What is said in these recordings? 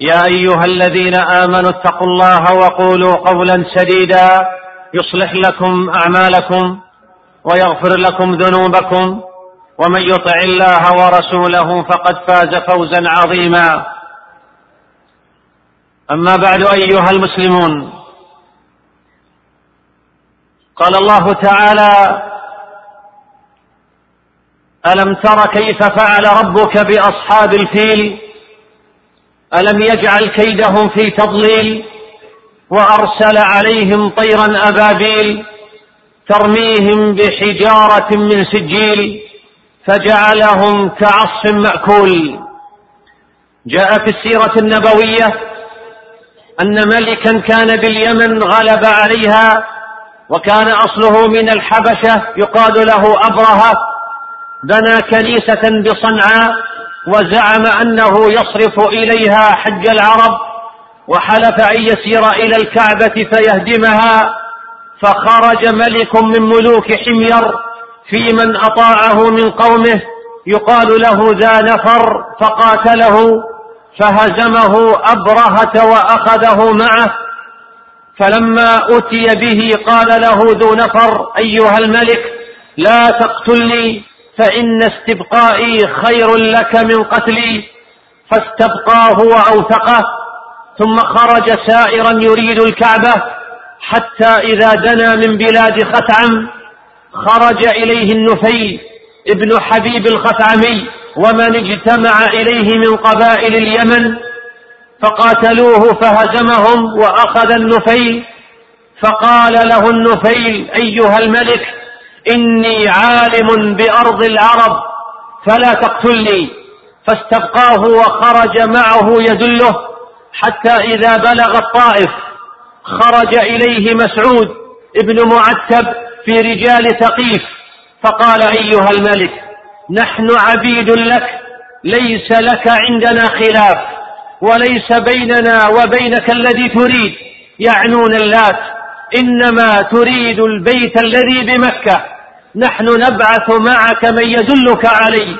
يا أيها الذين آمنوا اتقوا الله وقولوا قولا سديدا يصلح لكم أعمالكم ويغفر لكم ذنوبكم ومن يطع الله ورسوله فقد فاز فوزا عظيما. أما بعد أيها المسلمون قال الله تعالى ألم تر كيف فعل ربك بأصحاب الفيل؟ ألم يجعل كيدهم في تضليل وأرسل عليهم طيرا أبابيل ترميهم بحجارة من سجيل فجعلهم كعصف مأكول. جاء في السيرة النبوية أن ملكا كان باليمن غلب عليها وكان أصله من الحبشة يقال له أبرهة بنى كنيسة بصنعاء وزعم أنه يصرف إليها حج العرب وحلف أن يسير إلى الكعبة فيهدمها فخرج ملك من ملوك حمير في من أطاعه من قومه يقال له ذا نفر فقاتله فهزمه أبرهة وأخذه معه فلما أتي به قال له ذو نفر أيها الملك لا تقتلني فإن استبقائي خير لك من قتلي. فاستبقاه وأوثقه ثم خرج سائرا يريد الكعبة حتى إذا دنا من بلاد خثعم خرج إليه النفي ابن حبيب الخثعمي ومن اجتمع إليه من قبائل اليمن فقاتلوه فهزمهم وأخذ النفيل فقال له النفيل أيها الملك إني عالم بأرض العرب فلا تقتلني. فاستبقاه وخرج معه يدله حتى إذا بلغ الطائف خرج إليه مسعود ابن معتب في رجال ثقيف فقال أيها الملك نحن عبيد لك ليس لك عندنا خلاف وليس بيننا وبينك الذي تريد. يعنون اللات إنما تريد البيت الذي بمكة. نحن نبعث معك من يدلك عليه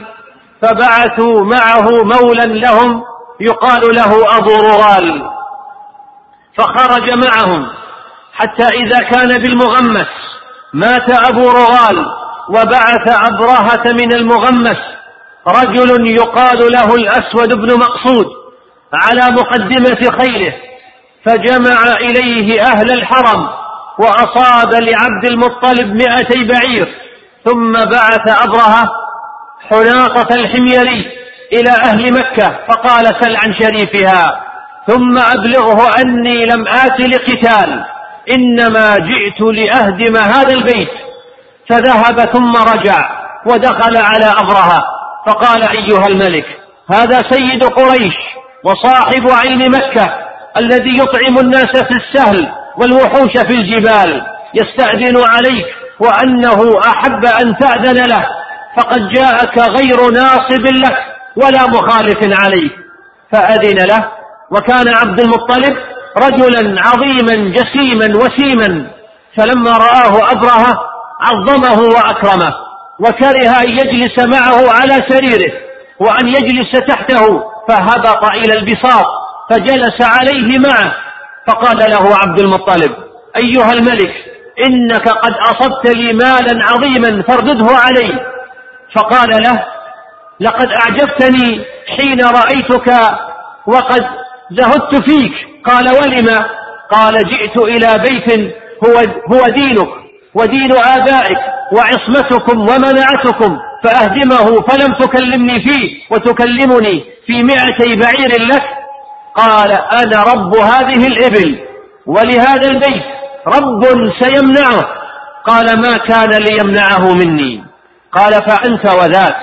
فبعثوا معه مولا لهم يقال له أبو رغال فخرج معهم حتى إذا كان بالمغمس. مات أبو رغال وبعث أبرهة من المغمس. رجل يقال له الأسود بن مقصود على مقدمة خيله فجمع إليه أهل الحرم وأصاب لعبد المطلب مئتي بعير. ثم بعث أبرهة حناطة الحميري إلى أهل مكة فقال سل عن شريفها ثم أبلغه أني لم آت لقتال إنما جئت لأهدم هذا البيت فذهب ثم رجع ودخل على أبرهة فقال أيها الملك هذا سيد قريش وصاحب عين مكة الذي يطعم الناس في السهل والوحوش في الجبال يستأذن عليك وأنه أحب أن تأذن له فقد جاءك غير ناصب لك ولا مخالف عليك فأذن له وكان عبد المطلب رجلا عظيما جسيما وسيما فلما رآه أبرهة عظمه وأكرمه وكره أن يجلس معه على سريره وأن يجلس تحته فهبط إلى البساط فجلس عليه معه. فقال له عبد المطلب أيها الملك إنك قد أصبت لي مالا عظيما فاردده علي. فقال له لقد أعجبتني حين رأيتك وقد زهدت فيك. قال ولم؟ قال جئت إلى بيت هو, هو دينك ودين آبائك وعصمتكم ومنعتكم فأهدمه فلم تكلمني فيه وتكلمني في مئتي بعير لك. قال أنا رب هذه الإبل ولهذا البيت. رب سيمنعه. قال ما كان ليمنعه مني. قال فأنت وذاك.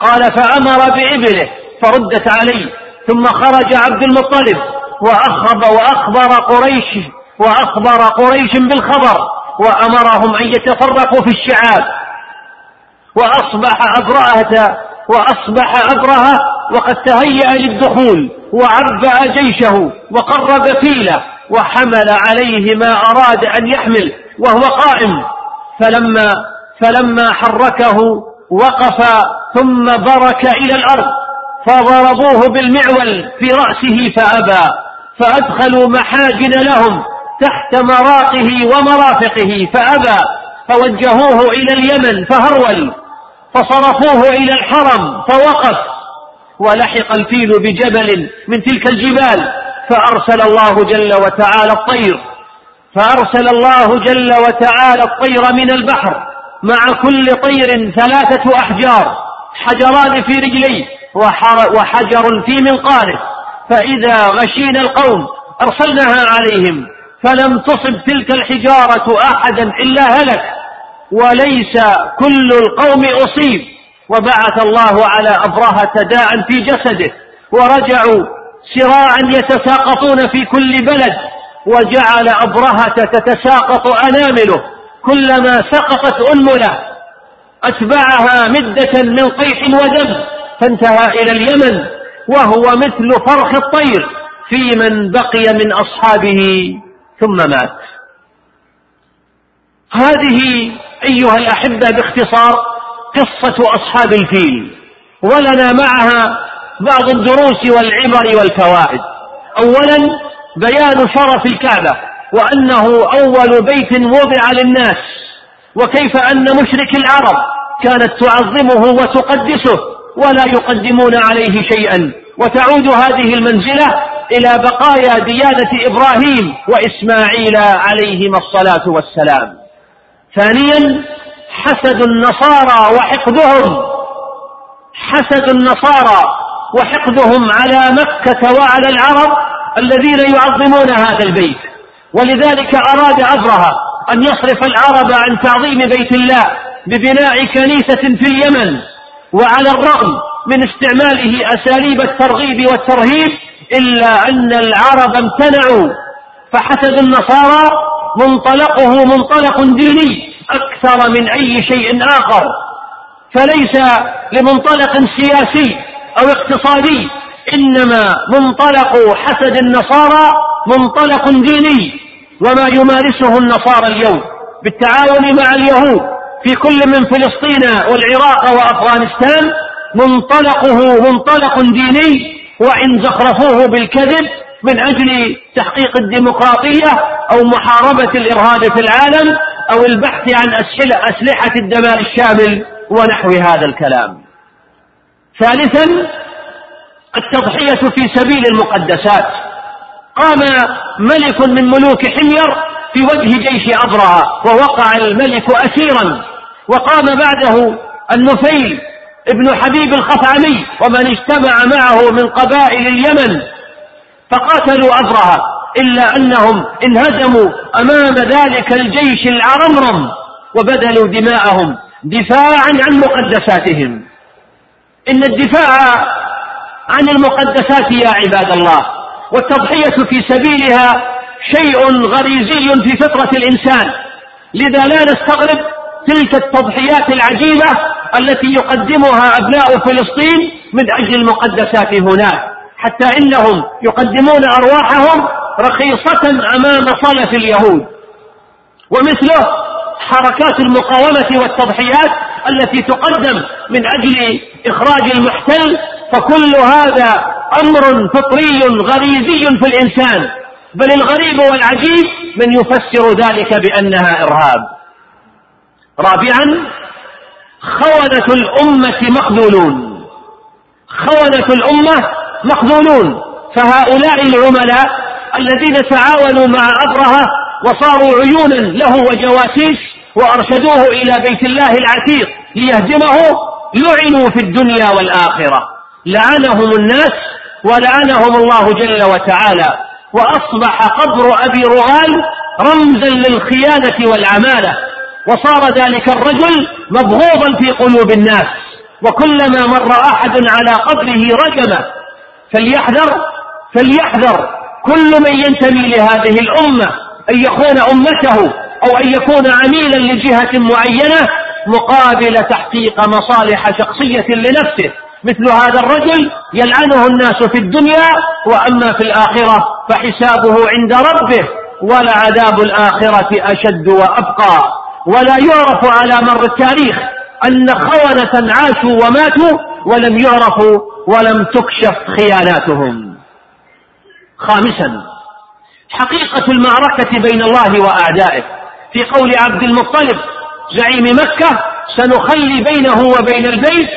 قال فأمر بإبله فردت عليه. ثم خرج عبد المطلب وأخب وأخبر قريش وأخبر قريش بالخبر. وأمرهم أن يتفرقوا في الشعاب. وأصبح أبرهة وأصبح أبرهة وقد تهيأ للدخول وعبأ جيشه وقرب فيله. وحمل عليه ما أراد أن يحمل وهو قائم. فلما فلما حركه وقف ثم برك إلى الأرض فضربوه بالمعول في رأسه فأبى فأدخلوا محاجن لهم تحت مراقه ومرافقه فأبى فوجهوه إلى اليمن فهرول فصرفوه إلى الحرم فوقف ولحق الفيل بجبل من تلك الجبال. فأرسل الله جل وتعالى الطير. فأرسل الله جل وتعالى الطير من البحر مع كل طير ثلاثة أحجار حجران في رجليه وحجر في منقاره فإذا غشينا القوم أرسلناها عليهم فلم تصب تلك الحجارة أحدا إلا هلك. وليس كل القوم أصيب. وبعث الله على أبرهة داء في جسده. ورجعوا سراعا يتساقطون في كل بلد وجعل أبرهة تتساقط أنامله. كلما سقطت أنملة أتبعها مدة من قيح ودم فانتهى إلى اليمن وهو مثل فرخ الطير في من بقي من أصحابه ثم مات. هذه أيها الأحبة باختصار قصة أصحاب الفيل ولنا معها بعض الدروس والعبر والفوائد. أولا بيان شرف الكعبة وأنه أول بيت وضع للناس. وكيف أن مشرك العرب كانت تعظمه وتقدسه ولا يقدمون عليه شيئا. وتعود هذه المنزلة إلى بقايا ديانة إبراهيم وإسماعيل عليهما الصلاة والسلام. ثانيا حسد النصارى وحقدهم. حسد النصارى وحقدهم على مكة وعلى العرب الذين يعظمون هذا البيت. ولذلك أراد أبرهة أن يصرف العرب عن تعظيم بيت الله ببناء كنيسة في اليمن. وعلى الرغم من استعماله أساليب الترغيب والترهيب إلا أن العرب امتنعوا. فحسد النصارى منطلقه منطلق ديني أكثر من أي شيء آخر. فليس لمنطلق سياسي أو اقتصادي إنما منطلق حسد النصارى منطلق ديني وما يمارسه النصارى اليوم بالتعاون مع اليهود في كل من فلسطين والعراق وأفغانستان منطلقه منطلق ديني وإن زخرفوه بالكذب من أجل تحقيق الديمقراطية أو محاربة الإرهاب في العالم أو البحث عن أسلحة الدمار الشامل ونحو هذا الكلام. ثالثا التضحية في سبيل المقدسات. قام ملك من ملوك حمير في وجه جيش أبرهة ووقع الملك أسيرا. وقام بعده النفيل ابن حبيب الخثعمي ومن اجتمع معه من قبائل اليمن. فقاتلوا أبرهة إلا أنهم انهزموا أمام ذلك الجيش العرمرم وبذلوا دماءهم دفاعا عن مقدساتهم. إن الدفاع عن المقدسات يا عباد الله والتضحية في سبيلها شيء غريزي في فطرة الإنسان. لذا لا نستغرب تلك التضحيات العجيبة التي يقدمها أبناء فلسطين من أجل المقدسات هناك. حتى إنهم يقدمون أرواحهم رخيصة أمام صلف اليهود. ومثله حركات المقاومة والتضحيات التي تقدم من أجل إخراج المحتل فكل هذا أمر فطري غريزي في الإنسان. بل الغريب والعجيب من يفسر ذلك بأنها إرهاب. رابعا خونة الأمة مخذولون. خونة الأمة مخذولون. فهؤلاء العملاء الذين تعاونوا مع أبرهة وصاروا عيونا له وجواسيس وأرشدوه إلى بيت الله العتيق ليهدمه لعنوا في الدنيا والآخرة. لعنهم الناس ولعنهم الله جل وتعالى. وأصبح قبر أبي رغال رمزا للخيانة والعمالة. وصار ذلك الرجل مبغوضا في قلوب الناس. وكلما مر أحد على قبره رجمه. فليحذر فليحذر كل من ينتمي لهذه الأمة. أن يخون أمته أو أن يكون عميلا لجهة معينة. مقابل تحقيق مصالح شخصية لنفسه. مثل هذا الرجل يلعنه الناس في الدنيا وأما في الآخرة فحسابه عند ربه ولعذاب الآخرة أشد وأبقى. ولا يعرف على مر التاريخ أن خونة عاشوا وماتوا ولم يعرفوا ولم تكشف خياناتهم. خامسا حقيقة المعركة بين الله وأعدائه. في قول عبد المطلب زعيم مكة سنخلي بينه وبين البيت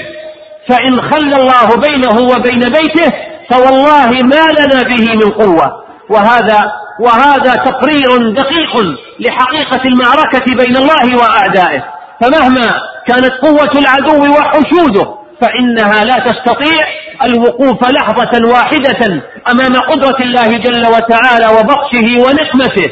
فإن خلى الله بينه وبين بيته فوالله ما لنا به من قوة. وهذا وهذا تقرير دقيق لحقيقة المعركة بين الله وأعدائه. فمهما كانت قوة العدو وحشوده فإنها لا تستطيع الوقوف لحظة واحدة أمام قدرة الله جل وتعالى وبطشه ونقمته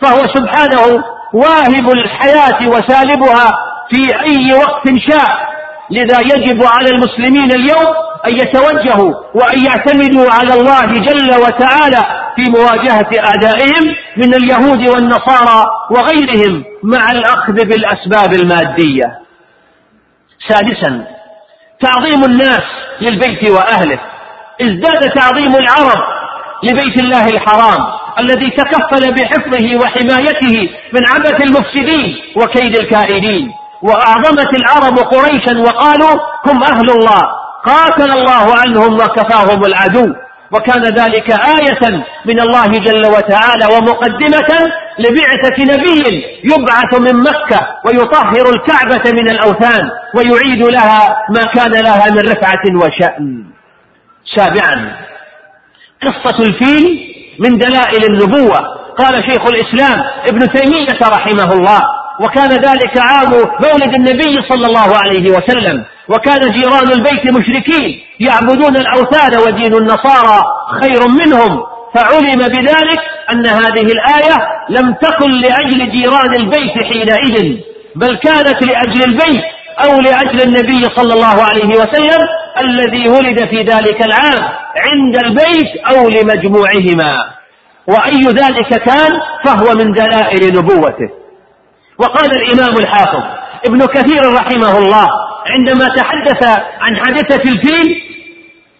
فهو سبحانه واهب الحياة وسالبها في أي وقت شاء لذا يجب على المسلمين اليوم أن يتوجهوا وأن يعتمدوا على الله جل وتعالى في مواجهة أعدائهم من اليهود والنصارى وغيرهم مع الأخذ بالأسباب المادية. سادسا تعظيم الناس للبيت وأهله. ازداد تعظيم العرب لبيت الله الحرام. الذي تكفل بحفظه وحمايته من عبث المفسدين وكيد الكائدين. وأعظمت العرب قريشا وقالوا هم أهل الله. قاتل الله عنهم وكفاهم العدو. وكان ذلك آية من الله جل وتعالى ومقدمة لبعثة نبي يبعث من مكة ويطهر الكعبة من الأوثان ويعيد لها ما كان لها من رفعة وشأن. سابعا قصة الفيل من دلائل النبوة. قال شيخ الإسلام ابن تيمية رحمه الله وكان ذلك عام مولد النبي صلى الله عليه وسلم وكان جيران البيت مشركين يعبدون الأوثان ودين النصارى خير منهم. فعلم بذلك أن هذه الآية لم تكن لأجل جيران البيت حينئذ بل كانت لأجل البيت أو لأجل النبي صلى الله عليه وسلم الذي ولد في ذلك العام. عند البيت أو لمجموعهما. وأي ذلك كان فهو من دلائل نبوته. وقال الإمام الحافظ ابن كثير رحمه الله عندما تحدث عن حادثة الفيل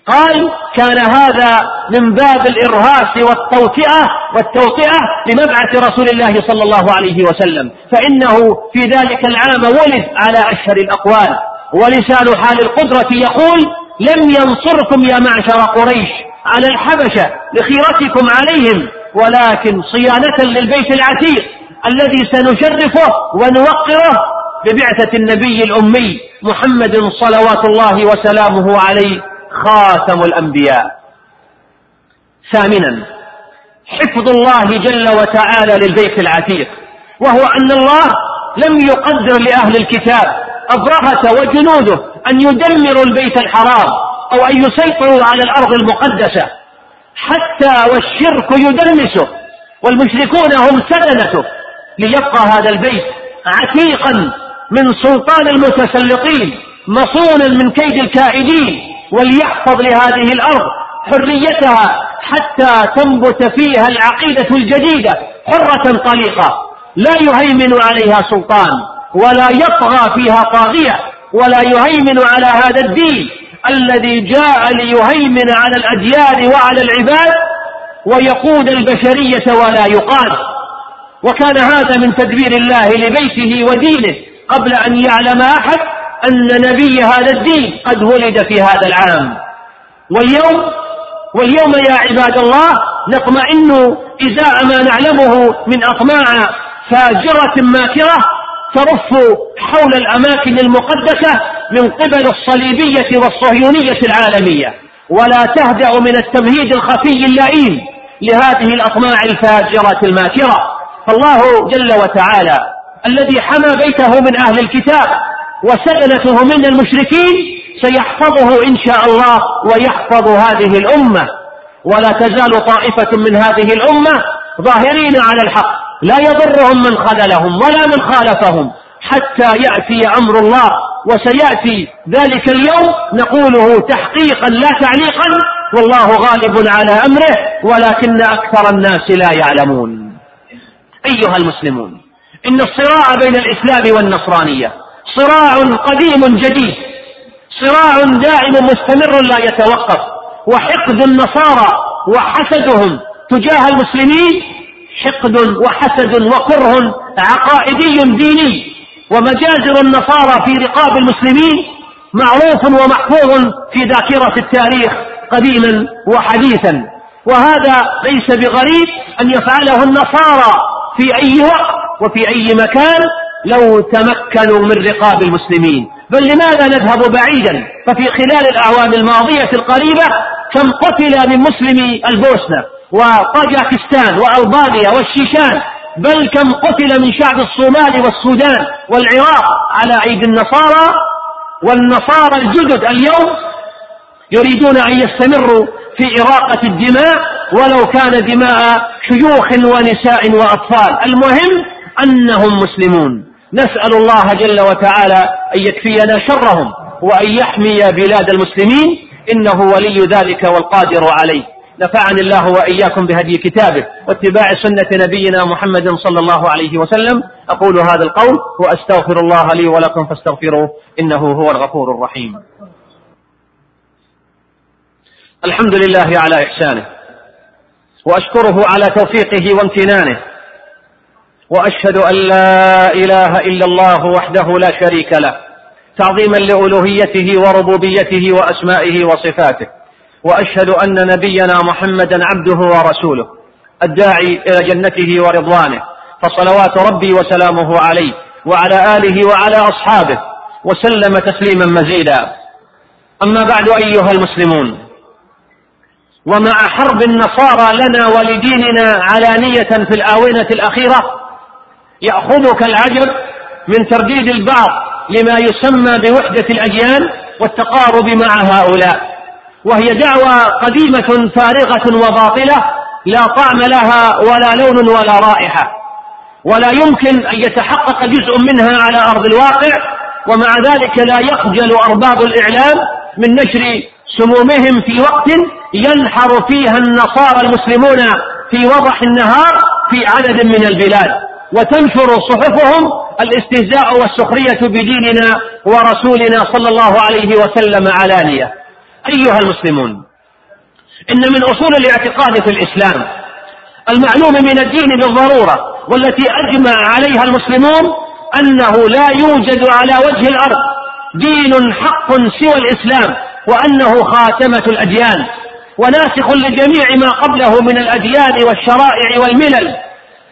قال كان هذا من باب الإرهاس والتوطئة والتوطئة لمبعث رسول الله صلى الله عليه وسلم. فإنه في ذلك العام ولد على أشهر الأقوال. ولسان حال القدرة يقول لم ينصركم يا معشر قريش على الحبشة لخيرتكم عليهم ولكن صيانة للبيت العتيق الذي سنشرفه ونوقره ببعثة النبي الأمي محمد صلوات الله وسلامه عليه خاتم الأنبياء. ثامنا حفظ الله جل وتعالى للبيت العتيق وهو أن الله لم يقدر لأهل الكتاب أبرهة وجنوده أن يدمروا البيت الحرام أو أن يسيطروا على الأرض المقدسة حتى والشرك يدنسه والمشركون هم سدنته ليبقى هذا البيت عتيقا من سلطان المتسلطين مصونا من كيد الكائدين وليحفظ لهذه الأرض حريتها حتى تنبت فيها العقيدة الجديدة حرة طليقة. لا يهيمن عليها سلطان ولا يطغى فيها طاغية. ولا يهيمن على هذا الدين الذي جاء ليهيمن على الأديان وعلى العباد ويقود البشرية ولا يقاد وكان هذا من تدبير الله لبيته ودينه قبل أن يعلم أحد أن نبي هذا الدين قد ولد في هذا العام. واليوم واليوم يا عباد الله نطمئن إزاء ما نعلمه من أطماع فاجرة ماكرة ترف حول الأماكن المقدسة من قبل الصليبية والصهيونية العالمية. ولا تهدأ من التمهيد الخفي اللئيم لهذه الأطماع الفاجرة الماكرة. فالله جل وتعالى الذي حمى بيته من أهل الكتاب وسألته من المشركين سيحفظه إن شاء الله ويحفظ هذه الأمة. ولا تزال طائفة من هذه الأمة ظاهرين على الحق. لا يضرهم من خذلهم ولا من خالفهم حتى يأتي أمر الله وسيأتي ذلك اليوم نقوله تحقيقا لا تعليقا والله غالب على أمره ولكن أكثر الناس لا يعلمون. أيها المسلمون إن الصراع بين الإسلام والنصرانية صراع قديم جديد صراع دائم مستمر لا يتوقف وحقد النصارى وحسدهم تجاه المسلمين حقد وحسد وكره عقائدي ديني ومجازر النصارى في رقاب المسلمين معروف ومحفوظ في ذاكرة التاريخ قديما وحديثا. وهذا ليس بغريب أن يفعله النصارى في أي وقت وفي أي مكان لو تمكنوا من رقاب المسلمين. بل لماذا نذهب بعيدا؟ ففي خلال الأعوام الماضية القريبة كم قتل من مسلمي البوسنة؟ وطاجكستان وألبانيا والشيشان بل كم قتل من شعب الصومال والسودان والعراق على أيدي النصارى والنصارى الجدد اليوم يريدون أن يستمروا في إراقة الدماء ولو كان دماء شيوخ ونساء وأطفال. المهم أنهم مسلمون. نسأل الله جل وتعالى أن يكفينا شرهم وأن يحمي بلاد المسلمين إنه ولي ذلك والقادر عليه. نفعني الله وإياكم بهدي كتابه واتباع سنة نبينا محمد صلى الله عليه وسلم. أقول هذا القول وأستغفر الله لي ولكم فاستغفروه إنه هو الغفور الرحيم. الحمد لله على إحسانه وأشكره على توفيقه وامتنانه وأشهد أن لا إله إلا الله وحده لا شريك له تعظيما لألوهيته وربوبيته وأسمائه وصفاته. وأشهد أن نبينا محمدا عبده ورسوله الداعي إلى جنته ورضوانه فصلوات ربي وسلامه عليه وعلى آله وعلى أصحابه وسلم تسليما مزيدا. أما بعد أيها المسلمون ومع حرب النصارى لنا ولديننا علانية في الآونة الأخيرة يأخذك العجب من ترديد البعض لما يسمى بوحدة الأديان والتقارب مع هؤلاء. وهي دعوى قديمة فارغة وباطلة لا طعم لها ولا لون ولا رائحة. ولا يمكن أن يتحقق جزء منها على أرض الواقع ومع ذلك لا يخجل أرباب الإعلام من نشر سمومهم في وقت ينحر فيها النصارى المسلمون في وضح النهار في عدد من البلاد. وتنشر صحفهم الاستهزاء والسخرية بديننا ورسولنا صلى الله عليه وسلم علانية. أيها المسلمون إن من أصول الاعتقاد في الإسلام المعلوم من الدين بالضرورة والتي أجمع عليها المسلمون أنه لا يوجد على وجه الأرض دين حق سوى الإسلام وأنه خاتمة الأديان وناسخ لجميع ما قبله من الأديان والشرائع والملل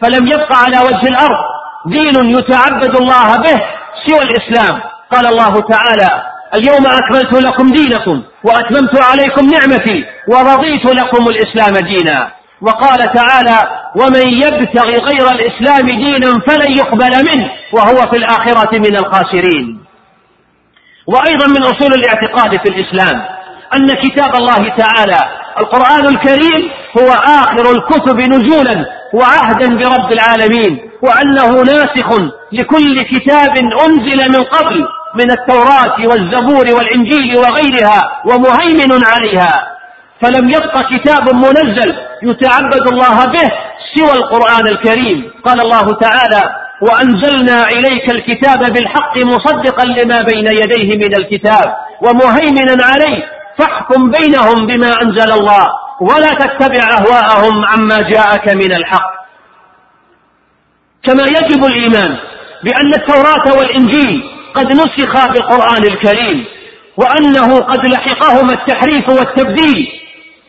فلم يبق على وجه الأرض دين يتعبد الله به سوى الإسلام. قال الله تعالى اليوم أكملت لكم دينكم وأتممت عليكم نعمتي ورضيت لكم الإسلام دينا. وقال تعالى ومن يبتغي غير الإسلام دينا فلن يقبل منه وهو في الآخرة من الخاسرين. وأيضا من أصول الاعتقاد في الإسلام أن كتاب الله تعالى القرآن الكريم هو آخر الكتب نزولا وعهدا برب العالمين وأنه ناسخ لكل كتاب أنزل من قبل من التوراة والزبور والإنجيل وغيرها ومهيمن عليها. فلم يبق كتاب منزل يتعبد الله به سوى القرآن الكريم. قال الله تعالى وأنزلنا إليك الكتاب بالحق مصدقا لما بين يديه من الكتاب ومهيمنا عليه. فاحكم بينهم بما أنزل الله ولا تتبع أهواءهم عما جاءك من الحق. كما يجب الإيمان بأن التوراة والإنجيل قد نسخ بالقرآن الكريم وأنه قد لحقهما التحريف والتبديل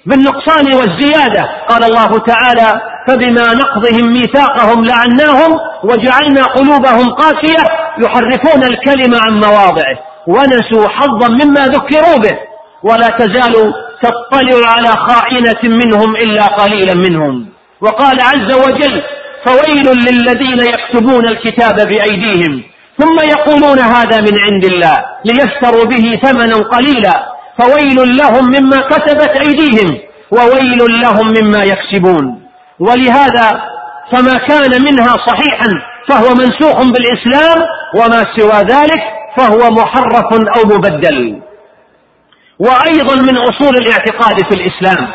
بالنقصان والزيادة. قال الله تعالى فبما نقضهم ميثاقهم لعناهم وجعلنا قلوبهم قاسية يحرفون الكلم عن مواضعه. ونسوا حظا مما ذكروا به ولا تزال تطلع على خائنة منهم إلا قليلا منهم. وقال عز وجل فويل للذين يكتبون الكتاب بأيديهم. ثم يقولون هذا من عند الله ليشتروا به ثمنا قليلا فويل لهم مما كتبت أيديهم وويل لهم مما يكسبون. ولهذا فما كان منها صحيحا فهو منسوخ بالإسلام وما سوى ذلك فهو محرف أو مبدل. وأيضا من أصول الاعتقاد في الإسلام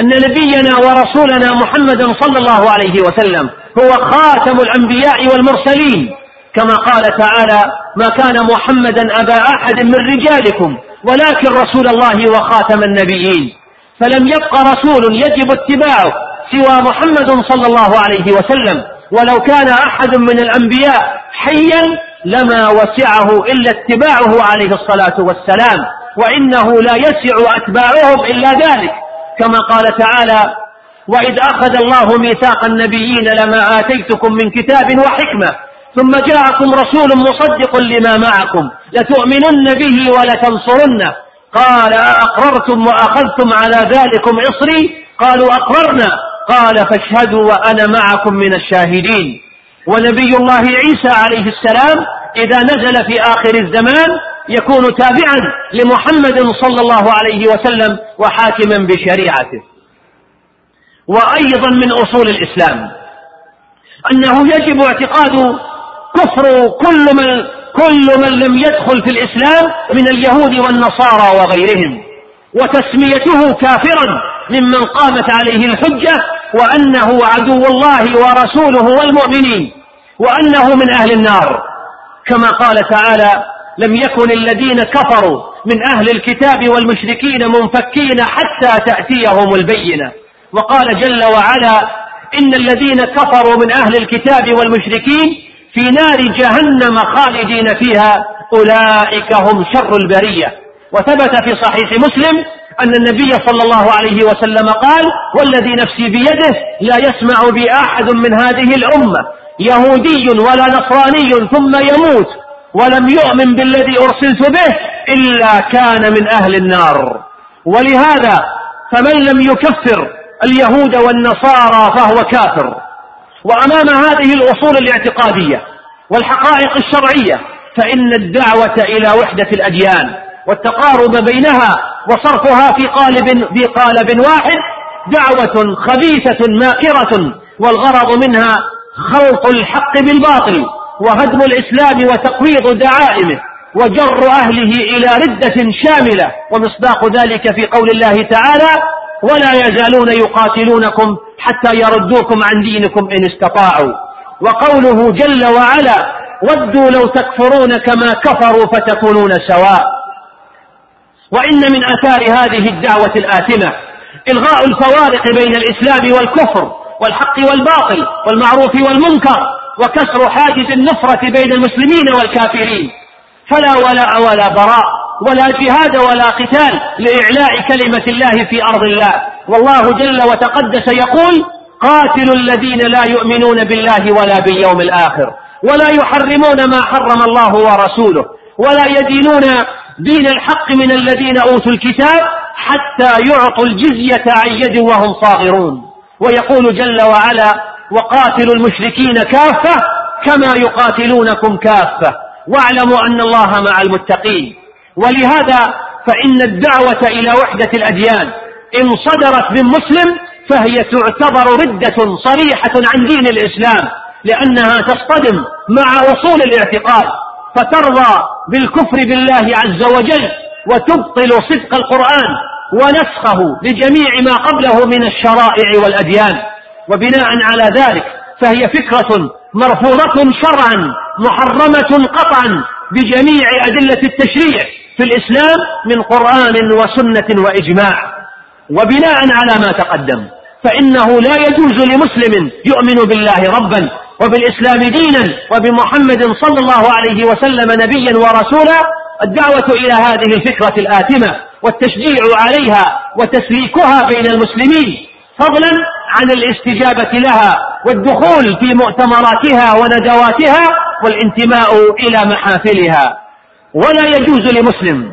أن نبينا ورسولنا محمدا صلى الله عليه وسلم هو خاتم الأنبياء والمرسلين. كما قال تعالى ما كان محمدا أبا أحد من رجالكم ولكن رسول الله وخاتم النبيين. فلم يبق رسول يجب اتباعه سوى محمد صلى الله عليه وسلم. ولو كان أحد من الأنبياء حيا لما وسعه إلا اتباعه عليه الصلاة والسلام. وإنه لا يسع أتباعهم إلا ذلك. كما قال تعالى وإذ أخذ الله ميثاق النبيين لما آتيتكم من كتاب وحكمة ثم جاءكم رسول مصدق لما معكم. لتؤمنن به ولتنصرنه. قال أأقررتم وأخذتم على ذلكم عصري؟ قالوا أقررنا. قال فاشهدوا وأنا معكم من الشاهدين. ونبي الله عيسى عليه السلام إذا نزل في آخر الزمان يكون تابعا لمحمد صلى الله عليه وسلم وحاكما بشريعته. وأيضا من أصول الإسلام أنه يجب اعتقاد كفر كل من كل من لم يدخل في الإسلام من اليهود والنصارى وغيرهم وتسميته كافرا ممن قامت عليه الحجة وأنه عدو الله ورسوله والمؤمنين وأنه من أهل النار. كما قال تعالى لم يكن الذين كفروا من أهل الكتاب والمشركين منفكين حتى تأتيهم البينة وقال جل وعلا إن الذين كفروا من أهل الكتاب والمشركين في نار جهنم خالدين فيها أولئك هم شر البرية. وثبت في صحيح مسلم أن النبي صلى الله عليه وسلم قال والذي نفسي بيده لا يسمع بي أحد من هذه الأمة يهودي ولا نصراني ثم يموت ولم يؤمن بالذي أرسلت به إلا كان من أهل النار. ولهذا فمن لم يكفر اليهود والنصارى فهو كافر. وأمام هذه الأصول الاعتقادية والحقائق الشرعية فإن الدعوة إلى وحدة الأديان والتقارب بينها وصرفها في قالب في قالب واحد دعوة خبيثة ماكرة والغرض منها خلط الحق بالباطل وهدم الإسلام وتقويض دعائمه وجر أهله إلى ردة شاملة ومصداق ذلك في قول الله تعالى ولا يزالون يقاتلونكم حتى يردوكم عن دينكم إن استطاعوا. وقوله جل وعلا ودوا لو تكفرون كما كفروا فتكونون سواء. وإن من آثار هذه الدعوة الآثمة إلغاء الفوارق بين الإسلام والكفر والحق والباطل والمعروف والمنكر وكسر حاجز النفرة بين المسلمين والكافرين. فلا ولاء ولا براء. ولا جهاد ولا قتال لإعلاء كلمة الله في أرض الله. والله جل وتقدس يقول قاتلوا الذين لا يؤمنون بالله ولا باليوم الآخر ولا يحرمون ما حرم الله ورسوله ولا يدينون دين الحق من الذين أوتوا الكتاب حتى يعطوا الجزية عن يد وهم صاغرون. ويقول جل وعلا وقاتلوا المشركين كافة كما يقاتلونكم كافة. واعلموا أن الله مع المتقين. ولهذا فإن الدعوة إلى وحدة الأديان إن صدرت من مسلم فهي تعتبر ردة صريحة عن دين الإسلام لأنها تصطدم مع أصول الاعتقاد فترضى بالكفر بالله عز وجل وتبطل صدق القرآن ونسخه لجميع ما قبله من الشرائع والأديان. وبناء على ذلك فهي فكرة مرفوضة شرعا محرمة قطعا بجميع أدلة التشريع. في الإسلام من قرآن وسنة وإجماع وبناء على ما تقدم. فإنه لا يجوز لمسلم يؤمن بالله ربا وبالإسلام دينا وبمحمد صلى الله عليه وسلم نبيا ورسولا. الدعوة إلى هذه الفكرة الآثمة والتشجيع عليها وتسليكها بين المسلمين فضلا عن الاستجابة لها والدخول في مؤتمراتها وندواتها والانتماء إلى محافلها. ولا يجوز لمسلم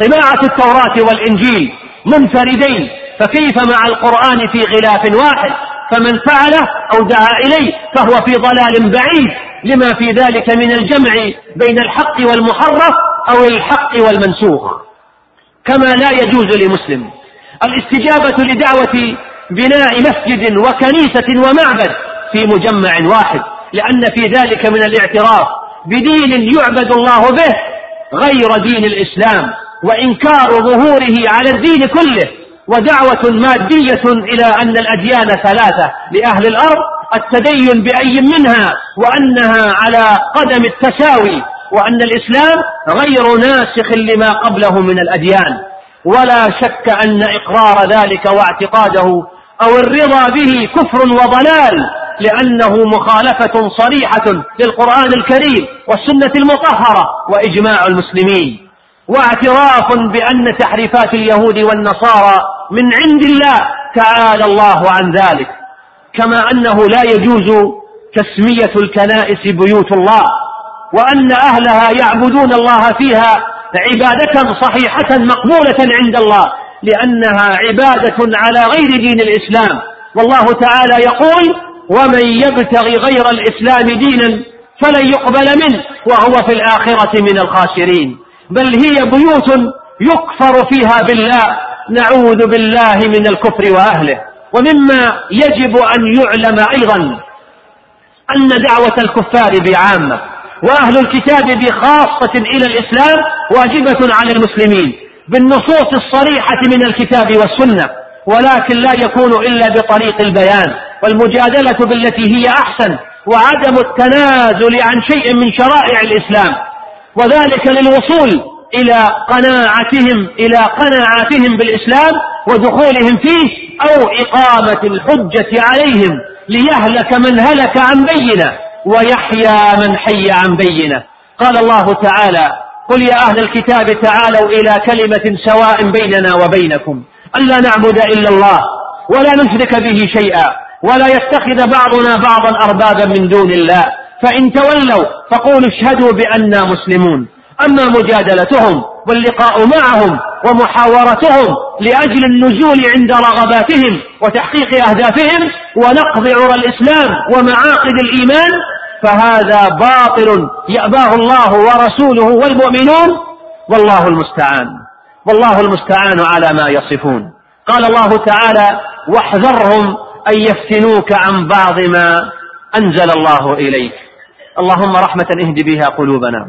طباعة التوراة والإنجيل منفردين فكيف مع القرآن في غلاف واحد؟ فمن فعله أو دعا إليه فهو في ضلال بعيد لما في ذلك من الجمع بين الحق والمحرف أو الحق والمنسوخ. كما لا يجوز لمسلم الاستجابة لدعوة بناء مسجد وكنيسة ومعبد في مجمع واحد لأن في ذلك من الاعتراف بدين يعبد الله به غير دين الإسلام وإنكار ظهوره على الدين كله ودعوة مادية إلى أن الأديان ثلاثة لأهل الأرض التدين بأي منها وأنها على قدم التساوي وأن الإسلام غير ناسخ لما قبله من الأديان. ولا شك أن إقرار ذلك واعتقاده أو الرضا به كفر وضلال لأنه مخالفة صريحة للقرآن الكريم والسنة المطهرة وإجماع المسلمين. واعتراف بأن تحريفات اليهود والنصارى من عند الله تعالى الله عن ذلك. كما أنه لا يجوز تسمية الكنائس بيوت الله وأن أهلها يعبدون الله فيها عبادة صحيحة مقبولة عند الله لأنها عبادة على غير دين الإسلام. والله تعالى يقول ومن يبتغي غير الإسلام دينا فلن يقبل منه وهو في الآخرة من الخاسرين. بل هي بيوت يكفر فيها بالله نعوذ بالله من الكفر وأهله. ومما يجب أن يعلم أيضا أن دعوة الكفار بعامة وأهل الكتاب بخاصة إلى الإسلام واجبة على المسلمين بالنصوص الصريحة من الكتاب والسنة ولكن لا يكون إلا بطريق البيان. والمجادلة بالتي هي أحسن وعدم التنازل عن شيء من شرائع الإسلام وذلك للوصول إلى قناعتهم إلى قناعاتهم بالإسلام ودخولهم فيه أو إقامة الحجة عليهم ليهلك من هلك عن بينة ويحيى من حي عن بينة. قال الله تعالى قل يا أهل الكتاب تعالوا إلى كلمة سواء بيننا وبينكم ألا نعبد إلا الله ولا نشرك به شيئا ولا يتخذ بعضنا بعضا أربابا من دون الله. فإن تولوا فقولوا اشهدوا بأننا مسلمون. أما مجادلتهم واللقاء معهم ومحاورتهم لأجل النزول عند رغباتهم وتحقيق أهدافهم ونقض عرى الإسلام ومعاقد الإيمان فهذا باطل يأباه الله ورسوله والمؤمنون. والله المستعان. والله المستعان على ما يصفون. قال الله تعالى واحذرهم أن يفتنوك عن بعض ما أنزل الله إليك. اللهم رحمة اهد بها قلوبنا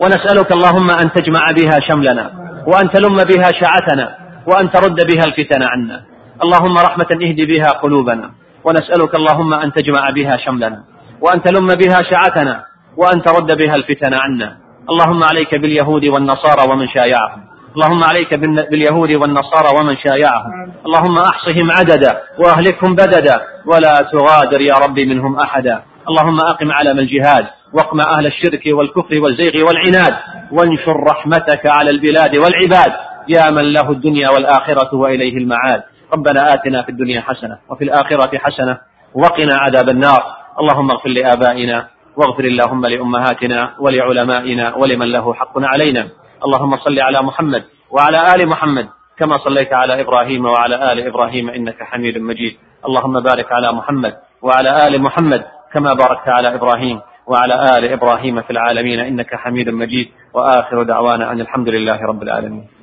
ونسألك اللهم أن تجمع بها شملنا وأن تلم بها شعتنا وأن ترد بها الفتن عنا. اللهم رحمة اهد بها قلوبنا ونسألك اللهم أن تجمع بها شملنا وأن تلم بها شعتنا وأن ترد بها الفتن عنا. اللهم عليك باليهود والنصارى ومن شايعهم. اللهم عليك باليهود والنصارى ومن شايعهم. اللهم أحصهم عددا وأهلكهم بددا. ولا تغادر يا رب منهم أحدا. اللهم أقم علم الجهاد. واقمع أهل الشرك والكفر والزيغ والعناد. وانشر رحمتك على البلاد والعباد. يا من له الدنيا والآخرة وإليه المعاد. ربنا آتنا في الدنيا حسنة وفي الآخرة حسنة. وقنا عذاب النار. اللهم اغفر لآبائنا. واغفر اللهم لأمهاتنا ولعلمائنا ولمن له حق علينا. اللهم صل على محمد وعلى آل محمد كما صليت على إبراهيم وعلى آل إبراهيم إنك حميد مجيد. اللهم بارك على محمد وعلى آل محمد كما باركت على إبراهيم وعلى آل إبراهيم في العالمين إنك حميد مجيد. وآخر دعوانا أن الحمد لله رب العالمين.